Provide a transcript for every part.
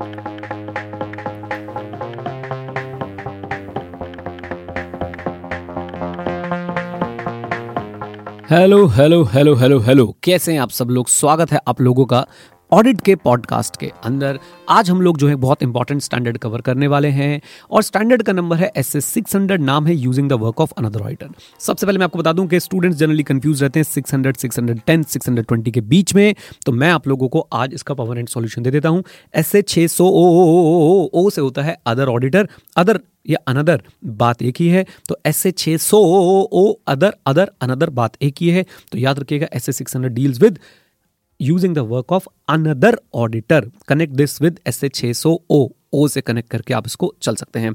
Hello hello hello hello hello. कैसे हैं आप सब लोग? स्वागत है आप लोगों का ऑडिट के पॉडकास्ट के अंदर आज हम लोग जो है बहुत इंपॉर्टेंट स्टैंडर्ड कवर करने वाले हैं और स्टैंडर्ड का नंबर है एस एस सिक्स हंड्रेड नाम है using the work of another auditor सबसे पहले मैं आपको बता दूँ कि स्टूडेंट्स जनरली कंफ्यूज रहते हैं six hundred six hundred ten six hundred twenty के बीच में तो मैं आप लोगों को आज इसका परमानेंट सोल्यूशन दे देता हूँ। एस ए छः सौ ओ ओ ओ ओ से होता है अदर ऑडिटर अदर या अनदर बात एक ही है तो एस ए छः सौ ओ अदर अदर अनदर बात एक ही है तो याद रखिएगा S A six hundred deals with using the work of another auditor connect this with S A छः सौ ओ ओ से कनेक्ट करके आप इसको चल सकते हैं।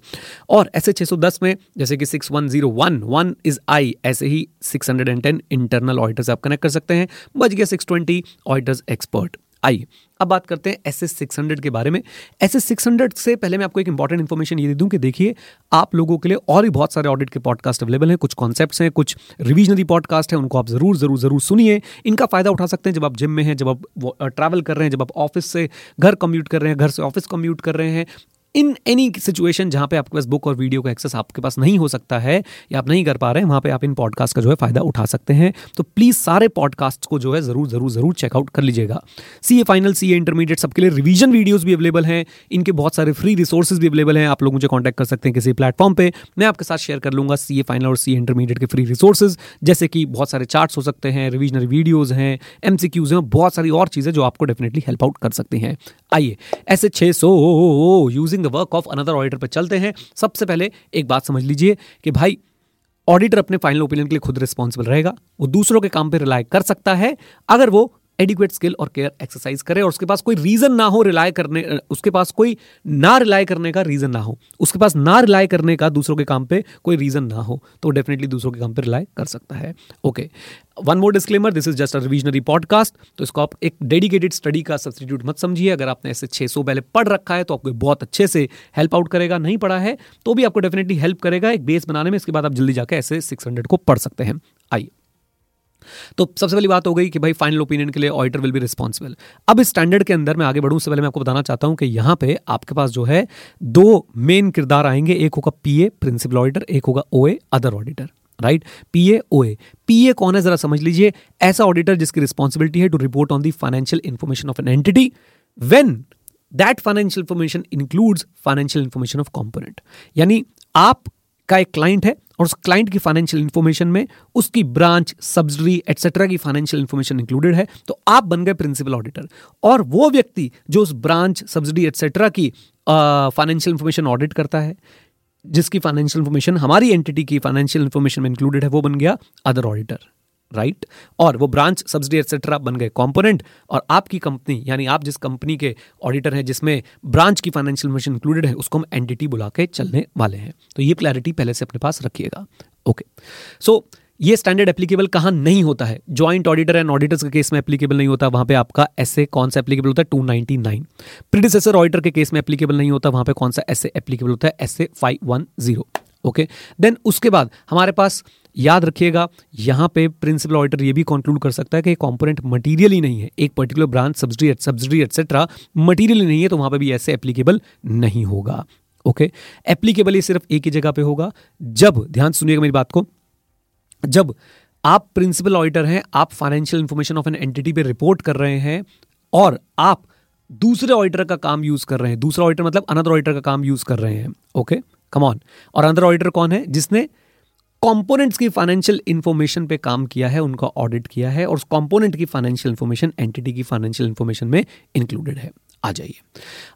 और ऐसे 610 में, जैसे कि 6101 वन इज़ आई ऐसे ही 610 इंटरनल ऑडिटर्स आप कनेक्ट कर सकते हैं। बच गया 620 ऑडिटर्स एक्सपर्ट आइए, अब बात करते हैं एस एस सिक्स हंड्रेड के बारे में। एस एस सिक्स हंड्रेड से पहले मैं आपको एक इंपॉर्टेंट इन्फॉर्मेशन ये दे दूँ कि देखिए, आप लोगों के लिए और भी बहुत सारे ऑडिट के पॉडकास्ट अवेलेबल हैं, कुछ कॉन्सेप्ट हैं, कुछ रिविजनरी पॉडकास्ट हैं, उनको आप ज़रूर ज़रूर ज़रूर सुनिए। इनका फ़ायदा उठा सकते हैं जब आप जिम में हैं, जब आप ट्रैवल कर रहे हैं, जब आप ऑफ़िस से घर कम्यूट कर रहे हैं, घर से ऑफ़िस कम्यूट कर रहे हैं इन एनी सिचुएशन जहाँ पे आपके पास बुक और वीडियो का एक्सेस आपके पास नहीं हो सकता है, या आप नहीं कर पा रहे हैं, वहाँ पे आप इन पॉडकास्ट का जो है फ़ायदा उठा सकते हैं। तो प्लीज़ सारे पॉडकास्ट को जो है ज़रूर ज़रूर ज़रूर चेकआउट कर लीजिएगा। सी A final C A intermediate सबके लिए रिवीजन वीडियोज़ भी अवेलेबल हैं। इनके बहुत सारे फ्री रिसोर्सेज भी अवेलेबल हैं। आप लोग मुझे कॉन्टैक्ट कर सकते हैं किसी प्लेटफॉर्म पर मैं आपके साथ शेयर कर लूँगा सी ए फाइनल और सी इंटरमीडिएट के फ्री रिसोर्सेज जैसे कि बहुत सारे चार्ट्स हो सकते हैं रिविजनरी वीडियोज़ हैं एम हैं, बहुत सारी और चीज़ें जो आपको डेफिनेटली हेल्प आउट कर सकती हैं। आइए, ऐसे छः सौ using the work of another auditor पर चलते हैं। सबसे पहले एक बात समझ लीजिए कि भाई ऑडिटर अपने फाइनल ओपिनियन के लिए खुद रिस्पॉन्सिबल रहेगा, वो दूसरों के काम पर रिलाय कर सकता है, अगर वो एडिक्वेट स्किल और केयर एक्सरसाइज करे और उसके पास कोई रीजन ना हो रिलाय करने उसके पास कोई ना रिलाय करने का रीजन ना हो। उसके पास ना रिलाय करने का दूसरों के काम पे कोई रीजन ना हो तो डेफिनेटली दूसरों के काम पे रिलाय कर सकता है। Okay one more disclaimer this is just a revisionary podcast तो इसको आप एक डेडिकेटेड स्टडी का सब्सटीट्यूट मत समझिए। अगर आपने ऐसे 600 पहले पढ़ रखा है तो आपको बहुत अच्छे से हेल्प आउट करेगा, नहीं पढ़ा है तो भी आपको डेफिनेटली हेल्प करेगा एक बेस बनाने में, इसके बाद आप जल्दी जाकर ऐसे 600 को पढ़ सकते हैं। आइए। तो सबसे पहली बात हो गई कि भाई फाइनल ओपिनियन के लिए ऑडिटर विल बी रिस्पॉन्सिबल अब इस स्टैंडर्ड के अंदर मैं आगे बढ़ूं से पहले मैं आपको बताना चाहता हूँ कि यहाँ पे आपके पास जो है दो मेन किरदार आएँगे, एक होगा पीए प्रिंसिपल ऑडिटर एक होगा O A other auditor right P A O A P A कौन है? जरा समझ लीजिए, ऐसा ऑडिटर जिसकी रिस्पॉन्सिबिलिटी है to report on the financial information of an entity when that financial information includes financial information of component यानी आप का एक क्लाइंट है और उस क्लाइंट की फाइनेंशियल इन्फॉर्मेशन में उसकी ब्रांच सब्सिडरी एटसेट्रा की फाइनेंशियल इन्फॉर्मेशन इंक्लूडेड है तो आप बन गए प्रिंसिपल ऑडिटर और वो व्यक्ति जो उस ब्रांच सब्सिडी एटसेट्रा की फाइनेंशियल इन्फॉर्मेशन ऑडिट करता है, जिसकी फाइनेंशियल इन्फॉर्मेशन हमारी एंटिटी की फाइनेंशियल इन्फॉर्मेशन में इंक्लूडेड है, वो बन गया अदर ऑडिटर राइट? और वो ब्रांच, सब्सिडी एक्सेट्रा बन गए कंपोनेंट और आपकी कंपनी, यानी आप जिस कंपनी के ऑडिटर हैं, जिसमें ब्रांच की फाइनेंशियल इन्फॉर्मेशन इंक्लूडेड है, उसको हम एंटिटी बुला के चलने वाले हैं। तो ये क्लैरिटी पहले से अपने पास रखिएगा। ओके सो ये स्टैंडर्ड एप्लीकेबल कहाँ नहीं होता है? ज्वाइंट ऑडिटर एंड ऑडिटर्स के केस में एप्लीकेबल नहीं होता, वहाँ पे आपका ऐसे कौन सा एप्लीकेबल होता है? Two ninety nine predecessor auditor के केस में एप्लीकेबल नहीं होता, वहाँ पे कौन सा ऐसे एप्लीकेबल होता है? ऐसे five one zero okay then उसके बाद हमारे पास याद रखिएगा, यहाँ पे प्रिंसिपल ऑडिटर ये भी कंक्लूड कर सकता है कि कंपोनेंट मटेरियल ही नहीं है। एक particular branch subsidy subsidy etcetera material ही नहीं है तो वहाँ पे भी ऐसे एप्लीकेबल नहीं होगा। ओके एप्लीकेबल ये सिर्फ़ एक ही जगह पे होगा। जब, ध्यान सुनिएगा मेरी बात को, जब आप प्रिंसिपल ऑडिटर हैं, आप financial information of an entity पे रिपोर्ट कर रहे हैं, और आप दूसरे ऑडिटर का काम यूज़ कर रहे हैं, दूसरा ऑडिटर मतलब अनदर ऑडिटर का काम यूज़ कर रहे हैं। ओके कम ऑन और अनदर ऑडिटर कौन है? जिसने कंपोनेंट्स की फाइनेंशियल इंफॉर्मेशन पे काम किया है, उनका ऑडिट किया है और उस कंपोनेंट की फाइनेंशियल इंफॉर्मेशन एंटिटी की फाइनेंशियल इंफॉर्मेशन में इंक्लूडेड है। आ जाइए।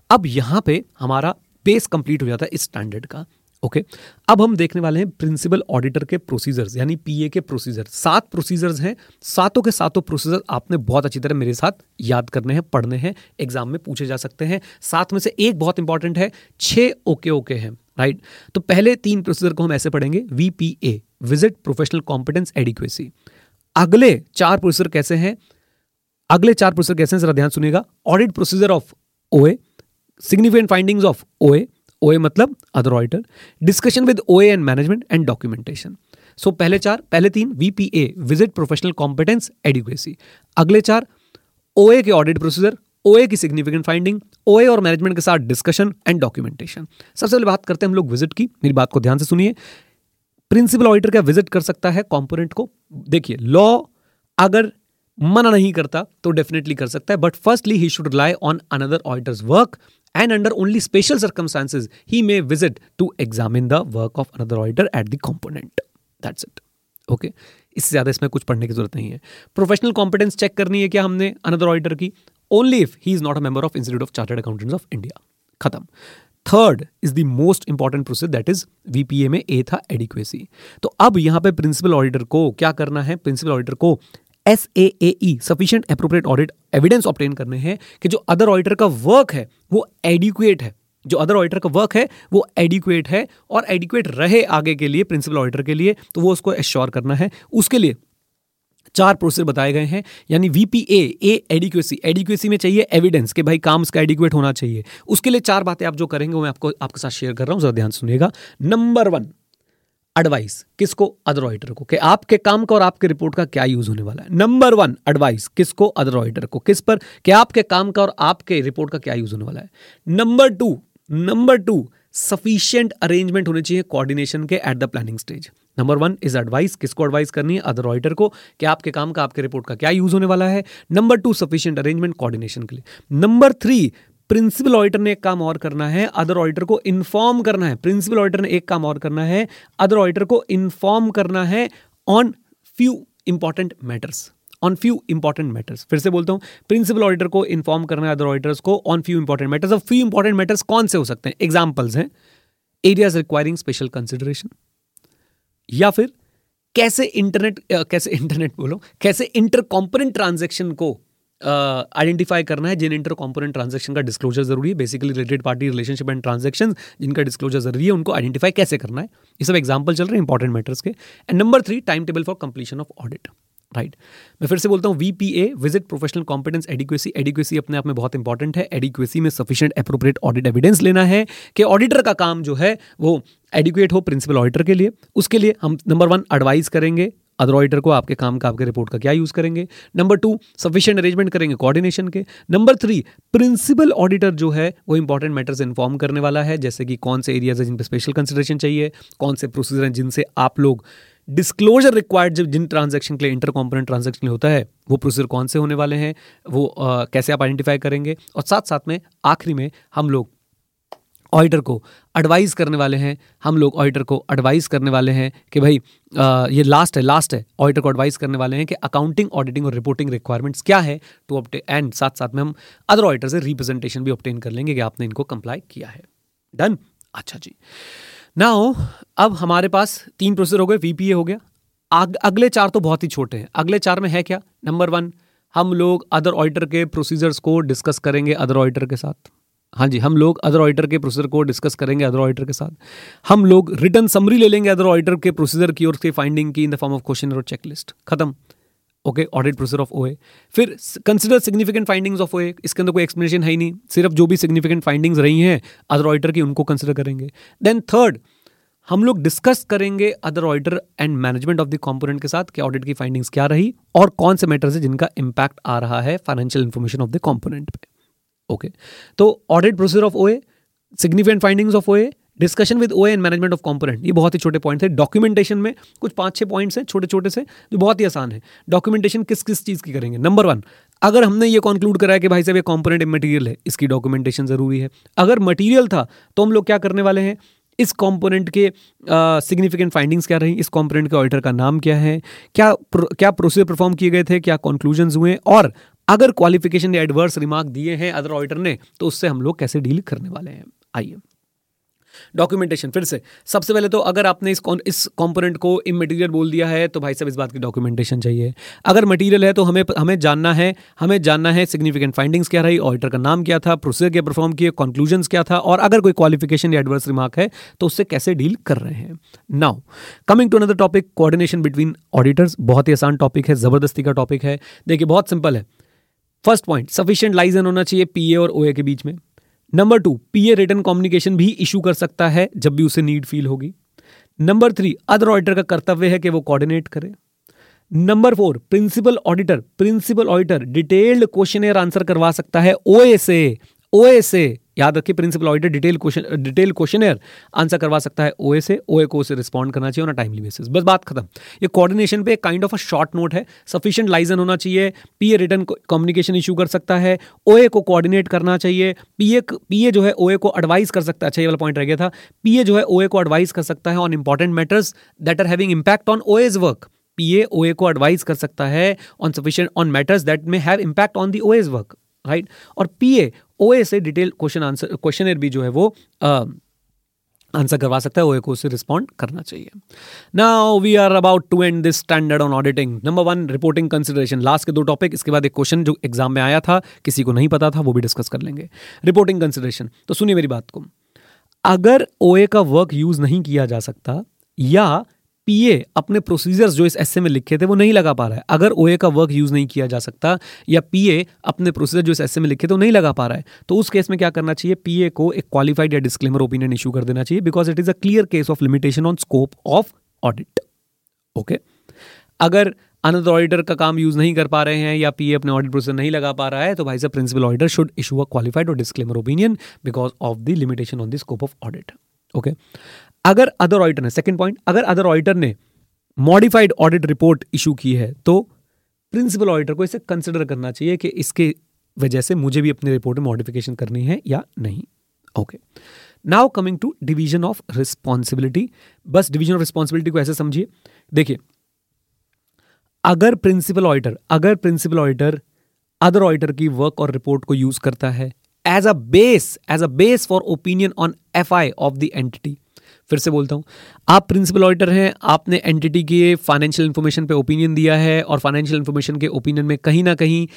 अब यहाँ पे हमारा बेस कंप्लीट हो जाता है इस स्टैंडर्ड का ओके. अब हम देखने वाले हैं प्रिंसिपल ऑडिटर के प्रोसीजर्स यानी पीए के प्रोसीजर सात प्रोसीजर्स हैं। सातों के सातों प्रोसीजर आपने बहुत अच्छी तरह मेरे साथ याद करने हैं, पढ़ने हैं एग्ज़ाम में पूछे जा सकते हैं। सात में से एक बहुत इंपॉर्टेंट है, छह ओके ओके हैं। राइट तो पहले तीन प्रोसीजर को हम ऐसे पढ़ेंगे. VPA visit professional competence adequacy अगले चार प्रोसीजर कैसे हैं? अगले चार प्रोसीजर कैसे हैं? जरा ध्यान सुनिएगा. Audit procedure of OA significant findings of OA OA मतलब other auditor discussion with OA and management and documentation so पहले चार, पहले तीन VPA visit professional competence adequacy अगले चार ओए के ऑडिट प्रोसीजर ओए की सिग्निफिकेंट फाइंडिंग ओए और मैनेजमेंट के साथ डिस्कशन एंड डॉक्यूमेंटेशन सबसे पहले बात करते हैं हम लोग विज़िट की। मेरी बात को ध्यान से सुनिए। प्रिंसिपल ऑडिटर क्या विज़िट कर सकता है कॉम्पोनेंट को? देखिए लॉ अगर मना नहीं करता तो डेफिनेटली कर सकता है but firstly he should rely on another auditor's work and under only special circumstances he may visit to examine the work of another auditor at the component that's it okay इससे ज़्यादा इसमें कुछ पढ़ने की ज़रूरत नहीं है। प्रोफेशनल कॉम्पिटेंस चेक करनी है क्या हमने अनदर ऑडिटर की? Only if he is not a member of institute of chartered accountants of India खत्म third is the most important process that is VPA में ए था एडिक्वेसी तो अब यहाँ पे प्रिंसिपल ऑडिटर को क्या करना है? प्रिंसिपल ऑडिटर को S A E sufficient appropriate audit evidence obtain करने हैं कि जो अदर ऑडिटर का वर्क है, वो एडिक्वेट है। जो अदर ऑडिटर का वर्क है, वो एडिक्वेट है और एडिक्वेट रहे आगे के लिए प्रिंसिपल ऑडिटर के लिए तो वो उसको एश्योर करना है। उसके लिए चार प्रोसेस बताए गए हैं, यानी वीपीए ए एडिक्वेसी एडिक्वेसी में चाहिए एविडेंस कि भाई काम उसका एडिक्वेट होना चाहिए। उसके लिए चार बातें आप जो करेंगे, वो मैं आपको, आपके साथ शेयर कर रहा हूँ, जरा ध्यान सुनिएगा। नंबर वन एडवाइस किसको? अदर ऑडिटर को, कि आपके काम का और आपके रिपोर्ट का क्या यूज़ होने वाला है। नंबर वन एडवाइस किसको? अदर ऑडिटर को, किस पर? कि आपके काम का और आपके रिपोर्ट का क्या यूज़ होने वाला है। Number two number two sufficient arrangement होने चाहिए कोऑर्डिनेशन के at the planning stage number one is advice किसको एडवाइस करनी है? अदर ऑडिटर को, कि आपके काम का, आपके रिपोर्ट का क्या यूज़ होने वाला है? Number two sufficient arrangement coordination के लिए. नंबर थ्री प्रिंसिपल ऑडिटर ने एक काम और करना है अदर ऑडिटर को इन्फॉर्म करना है. प्रिंसिपल ऑडिटर ने एक काम और करना है अदर ऑडिटर को इन्फॉर्म करना है on few important matters on few important matters फिर से बोलता हूँ प्रिंसिपल ऑडिटर को इन्फॉर्म करना है अदर ऑडिटर्स को on few important matters of few important matters कौन से हो सकते हैं? एग्जाम्पल्स हैं. एरियाज़ रिक्वायरिंग स्पेशल कंसिडरेशन या फिर कैसे इंटरनेट कैसे इंटरनेट बोलो कैसे इंटर कॉम्पोनेंट ट्रांजेक्शन को आइडेंटिफाई uh, करना है जिन इंटर कॉम्पोनेंट ट्रांजेक्शन का डिस्क्लोजर ज़रूरी है basically related party relationship and transaction जिनका डिस्क्लोजर ज़रूरी है उनको आइडेंटिफाई कैसे करना है? ये सब एग्ज़ाम्पल चल रहे हैं इंपॉर्टेंट मैटर्स के. And number three time table for completion of audit right मैं फिर से बोलता हूँ V P A visit professional competence adequacy adequacy अपने आप में बहुत इंपॉर्टेंट है. एडिक्वेसी में सफिशिएंट अप्रोप्रिएट ऑडिट एविडेंस लेना है कि ऑडिटर का काम जो है, वो एडिक्वेट हो प्रिंसिपल ऑडिटर के लिए. उसके लिए हम नंबर वन एडवाइस करेंगे. अदर ऑडिटर को आपके काम का, आपके रिपोर्ट का क्या यूज़ करेंगे? नंबर टू सफिशियंट अरेंजमेंट करेंगे कोऑर्डिनेशन के. नंबर थ्री प्रिंसिपल ऑडिटर जो है, वो इंपॉर्टेंट मैटर्स इन्फॉर्म करने वाला है. जैसे कि कौन से एरियाज़ है जिन पर स्पेशल कंसिडरेशन चाहिए? कौन से प्रोसीजर हैं जिनसे आप लोग डिस्क्लोजर रिक्वायर्ड जब जिन ट्रांजेक्शन के लिए इंटर कॉम्पोनेंट ट्रांजेक्शन होता है वो प्रोसीजर कौन से होने वाले हैं वो आ, कैसे आप आइडेंटिफाई करेंगे और साथ साथ में आखिरी में हम लोग ऑडिटर को एडवाइस करने वाले हैं हम लोग ऑडिटर को एडवाइस करने वाले हैं कि भाई आ, ये लास्ट है लास्ट है ऑडिटर को एडवाइस करने वाले हैं कि अकाउंटिंग ऑडिटिंग और रिपोर्टिंग रिक्वायरमेंट्स क्या है टू अपटे एंड साथ साथ में हम अदर ऑडिटर से रिप्रेजेंटेशन भी ऑप्टेन कर लेंगे कि आपने इनको कंप्लाई किया है। डन अच्छा जी। नाउ अब हमारे पास तीन प्रोसेसर हो गए वीपीए हो गया। अग, अगले चार तो बहुत ही छोटे हैं। अगले चार में है क्या? नंबर वन हम लोग अदर ऑडिटर के प्रोसीजर्स को डिस्कस करेंगे अदर ऑडिटर के साथ। हाँ जी हम लोग अदर ऑडिटर के प्रोसीजर को डिस्कस करेंगे अदर ऑडिटर के साथ। हम लोग रिटर्न समरी ले लेंगे अदर ऑडिटर के प्रोसीजर की और उसकी फाइंडिंग की in the form of question और चेकलिस्ट खत्म। Okay audit process of OA फिर कंसिडर सिग्निफिकेंट फाइंडिंग्स ऑफ़ ओए इसके अंदर कोई एक्सप्लेनेशन है ही नहीं। सिर्फ़ जो भी सिग्निफिकेंट फाइंडिंग्स रही हैं अदर ऑडिटर की, उनको कंसिडर करेंगे। देन थर्ड हम लोग डिस्कस करेंगे other auditor and management of the component के साथ, कि ऑडिट की फाइंडिंग्स क्या रही, और कौन से मैटर्स है जिनका इंपैक्ट आ रहा है financial information of the component पे। ओके तो audit procedure of OA significant findings of OA discussion with O and management of component ये बहुत ही छोटे पॉइंट थे डॉक्यूमेंटेशन में कुछ पाँच छह पॉइंट्स हैं छोटे छोटे से जो बहुत ही आसान है। डॉक्यूमेंटेशन किस किस चीज़ की करेंगे? नंबर वन अगर हमने ये कंक्लूड करा है कि भाई साहब ये कॉम्पोनेंट मटेरियल है इसकी डॉक्यूमेंटेशन ज़रूरी है। अगर मटेरियल था तो हम लोग क्या करने वाले हैं? इस कंपोनेंट के सिग्निफिकेंट फाइंडिंग्स क्या रही? इस कंपोनेंट के ऑडिटर का नाम क्या है? क्या प्र, क्या प्रोसीजर परफॉर्म किए गए थे? क्या कंक्लूजन हुए? और अगर क्वालिफिकेशन या एडवर्स रिमार्क दिए हैं अदर ऑडिटर ने तो उससे हम लोग कैसे डील करने वाले हैं? आइए। डॉक्यूमेंटेशन। फिर से, सबसे पहले तो अगर आपने इस इस कंपोनेंट को इमेटीरियल बोल दिया है तो भाई साहब इस बात की डॉक्यूमेंटेशन चाहिए। अगर मटीरियल है तो हमें हमें जानना है, हमें जानना है सिग्निफिकेंट फाइंडिंग्स क्या रही ऑडिटर का नाम क्या था प्रोसीजर क्या परफॉर्म किए कंक्लूजन क्या था, और अगर कोई क्वालिफिकेशन या एडवर्स रिमार्क है तो उससे कैसे डील कर रहे हैं। Now coming to another topic coordination between auditors बहुत ही आसान टॉपिक है, ज़बरदस्ती का टॉपिक है। देखिए, बहुत सिंपल है। फ़र्स्ट पॉइंट सफिशियंट लाइजन होना चाहिए पीए और ओए के बीच में। Number two a return communication भी इशू कर सकता है जब भी उसे नीड फील होगी। नंबर थ्री अदर ऑडिटर का कर्तव्य है कि वो कोऑर्डिनेट करे। Number four principal auditor principal auditor detailed question answer करवा सकता है ओएसए ओएसए याद रखिए principal auditor detail question detail question answer करवा सकता है ओए से ओए को उसे रिस्पॉन्ड करना चाहिए ऑन टाइमली बेसिस बस बात खत्म. ये कोऑर्डिनेशन पे kind of a short note है. सफिशिएंट लाइजन होना चाहिए. पीए रिटर्न कम्युनिकेशन इशू कर सकता है. ओए को कोऑर्डिनेट करना चाहिए. पीए पीए जो है ओए को एडवाइस कर सकता है. अच्छा ये वाला पॉइंट रह गया था. पीए जो है ओए को एडवाइस कर सकता है on important matters that are having impact on OA's work PA OA को एडवाइस कर सकता है on sufficient on matters that may have impact on the OA's work right और पीए ओए से डिटेल क्वेश्चन आंसर क्वेश्चन भी जो है वो आंसर करवा सकता है ओए को उसे रिस्पॉन्ड करना चाहिए। Now we are about to end this standard on auditing number one reporting consideration last के दो टॉपिक इसके बाद एक क्वेश्चन जो एग्ज़ाम में आया था, किसी को नहीं पता था, वो भी डिस्कस कर लेंगे। रिपोर्टिंग कंसिडरेशन तो सुनिए मेरी बात को। अगर ओए का वर्क यूज़ नहीं किया जा सकता, या पीए अपने प्रोसीजर्स जो इस एसए में लिखे थे, वो नहीं लगा पा रहा है। अगर ओए का वर्क यूज़ नहीं किया जा सकता, या पीए अपने प्रोसीजर जो इस एसए में लिखे थे, वो नहीं लगा पा रहा है तो उस केस में क्या करना चाहिए? पीए को एक क्वालिफाइड या डिस्क्लेमर ओपिनियन इशू कर देना चाहिए because it is a clear case of limitation on scope of audit okay अगर अनदर ऑडिटर का काम यूज़ नहीं कर पा रहे हैं, या पीए अपने ऑडिट प्रोसीजर नहीं लगा पा रहा है तो भाई साहब principal auditor should issue a qualified और disclaimer opinion because of the limitation on the scope of audit okay अगर अदर ऑडिटर ने सेकंड पॉइंट अगर अदर ऑडिटर ने मॉडिफाइड ऑडिट रिपोर्ट इशू की है तो प्रिंसिपल ऑडिटर को इसे कंसिडर करना चाहिए कि इसके वजह से मुझे भी अपनी रिपोर्ट में मॉडिफिकेशन करनी है या नहीं। Okay now coming to division of responsibility बस डिवीज़न ऑफ़ रिस्पॉन्सिबिलिटी को ऐसे समझिए। देखिए, अगर प्रिंसिपल ऑडिटर अगर प्रिंसिपल ऑडिटर अदर ऑडिटर की वर्क और रिपोर्ट को यूज़ करता है as a base as a base for opinion on F I of the entity फिर से बोलता हूँ। आप प्रिंसिपल ऑडिटर हैं, आपने एंटिटी के फाइनेंशियल इन्फॉर्मेशन पे ओपिनियन दिया है और फाइनेंशियल इन्फॉर्मेशन के ओपिनियन में कहीं ना कहीं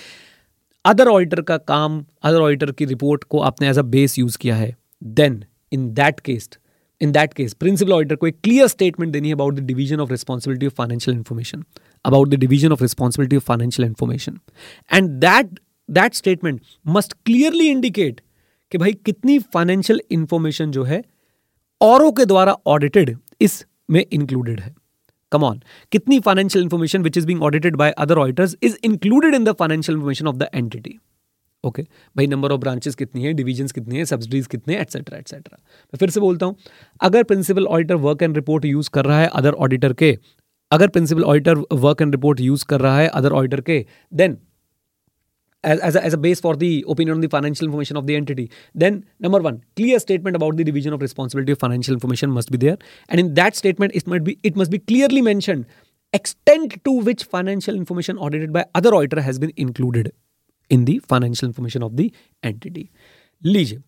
अदर ऑडिटर का काम अदर ऑडिटर की रिपोर्ट को आपने एज अ बेस यूज़ किया है। Then in that case in that case principal auditor को एक क्लियर स्टेटमेंट देनी है about the division of responsibility of financial information about the division of responsibility of financial information and that that statement must clearly indicate कि भाई कितनी financial information जो है औरों के द्वारा ऑडिटेड इस में इंक्लूडेड है। कम ऑन कितनी financial information which is being audited by other auditors is included in the financial information of the entity okay भाई नंबर ऑफ़ ब्रांचेस कितनी है डिविजन कितनी है सब्सिडीज कितने एटसेट्रा एटसेट्रा मैं फिर से बोलता हूँ, अगर principal auditor work and report use कर रहा है अदर ऑडिटर के, अगर principal auditor work and report use कर रहा है अदर ऑडिटर के then as, as, a, as a base for the opinion on the financial information of the entity. Then number one clear statement about the division of responsibility of financial information must be there. And in that statement it might be it must be clearly mentioned extent to which financial information audited by other auditor has been included in the financial information of the entity लीजिए।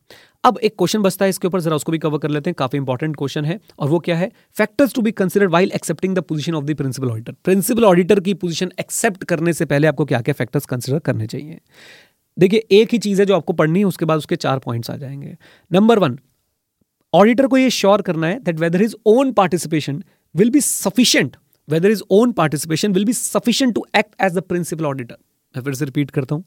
अब एक question बचता है, इसके ऊपर जरा उसको भी कवर कर लेते हैं। काफ़ी इंपॉर्टेंट क्वेश्चन है। और वो क्या है? Factors to be considered while accepting the position of the principal auditor principal auditor की पोजीशन एक्सेप्ट करने से पहले आपको क्या क्या फैक्टर्स कंसिडर करने चाहिए। देखिए, एक ही चीज़ है जो आपको पढ़नी है, उसके बाद उसके चार पॉइंट्स आ जाएँगे। नंबर वन ऑडिटर को ये श्योर करना है that whether his own participation will be sufficient whether his own participation will be sufficient to act as the principal auditor मैं फिर से रिपीट करता हूँ।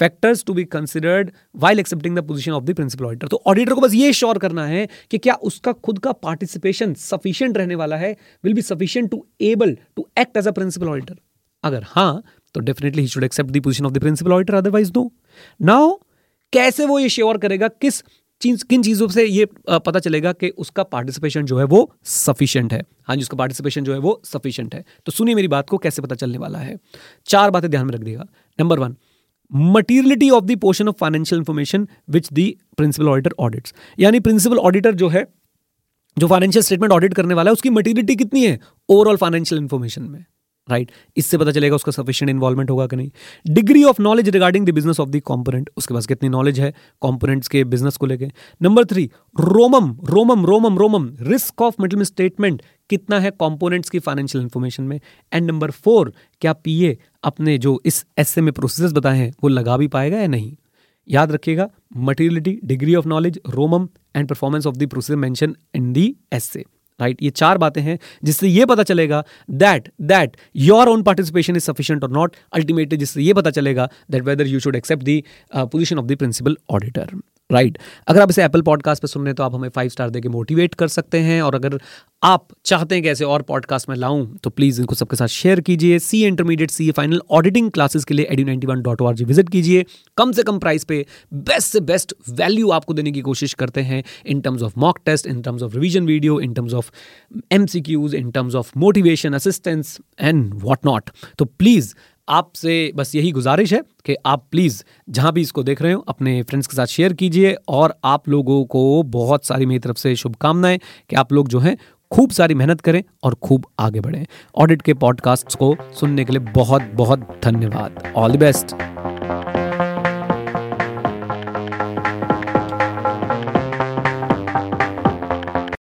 Factors to be considered while accepting the position of the principal auditor तो auditor को बस ये sure करना है कि क्या उसका खुद का पार्टिसिपेशन सफिशियंट रहने वाला है will be sufficient to able to act as a principal auditor अगर हाँ तो definitely he should accept the position of the principal auditor otherwise no now कैसे वो ये श्योर करेगा, किस चीज़, किन चीज़ों से ये पता चलेगा कि उसका पार्टिसिपेशन जो है वो सफिशियंट है? हाँ जी, उसका पार्टिसिपेशन जो है वो सफिशियंट है। तो सुनिए मेरी बात को कैसे पता चलने वाला है। चार बातें ध्यान में रख देगा number one materiality of the portion of financial information which the principal auditor audits यानी प्रिंसिपल ऑडिटर जो है, जो फाइनेंशियल स्टेटमेंट ऑडिट करने वाला है, उसकी मटीरियलिटी कितनी है? ओवरऑल फाइनेंशियल इंफॉर्मेशन में। राइट इससे पता चलेगा उसका सफिशियंट इन्वॉल्वमेंट होगा कि नहीं। Degree of knowledge regarding the business of the component उसके पास कितनी नॉलेज है कॉम्पोनेंट्स के बिज़नेस को लेके। Number three ROMM ROMM ROMM ROMM risk of middle statement कितना है कॉम्पोनेंट्स की फाइनेंशियल इन्फॉर्मेशन में? एंड नंबर फोर क्या पीए अपने जो इस एस में प्रोसेस बताए हैं, वो लगा भी पाएगा या नहीं? याद रखिएगा materiality degree of knowledge ROMM and performance of the process mention in the S right ये चार बातें हैं जिससे ये पता चलेगा that that your own participation is sufficient और नॉट अल्टीमेटली जिससे ये पता चलेगा that whether you should accept the position of the principal auditor right right. अगर आप इसे एप्पल पॉडकास्ट पे सुन रहे हैं तो आप हमें फाइव स्टार देके मोटिवेट कर सकते हैं, और अगर आप चाहते हैं कि ऐसे और पॉडकास्ट में लाऊं तो प्लीज़ इनको सबके साथ शेयर कीजिए। C intermediate C final auditing classes के लिए AD ninety one dot O visit कीजिए। कम से कम प्राइस पे बेस्ट से बेस्ट वैल्यू आपको देने की कोशिश करते हैं in terms of mock test in terms of revision video in terms of um in terms of motivation assistance and what not तो प्लीज़ आपसे बस यही गुजारिश है कि आप प्लीज़ जहाँ भी इसको देख रहे हो, अपने फ्रेंड्स के साथ शेयर कीजिए और आप लोगों को बहुत सारी मेरी तरफ़ से शुभकामनाएँ कि आप लोग जो हैं खूब सारी मेहनत करें और खूब आगे बढ़ें। ऑडिट के पॉडकास्ट को सुनने के लिए बहुत बहुत धन्यवाद। All the best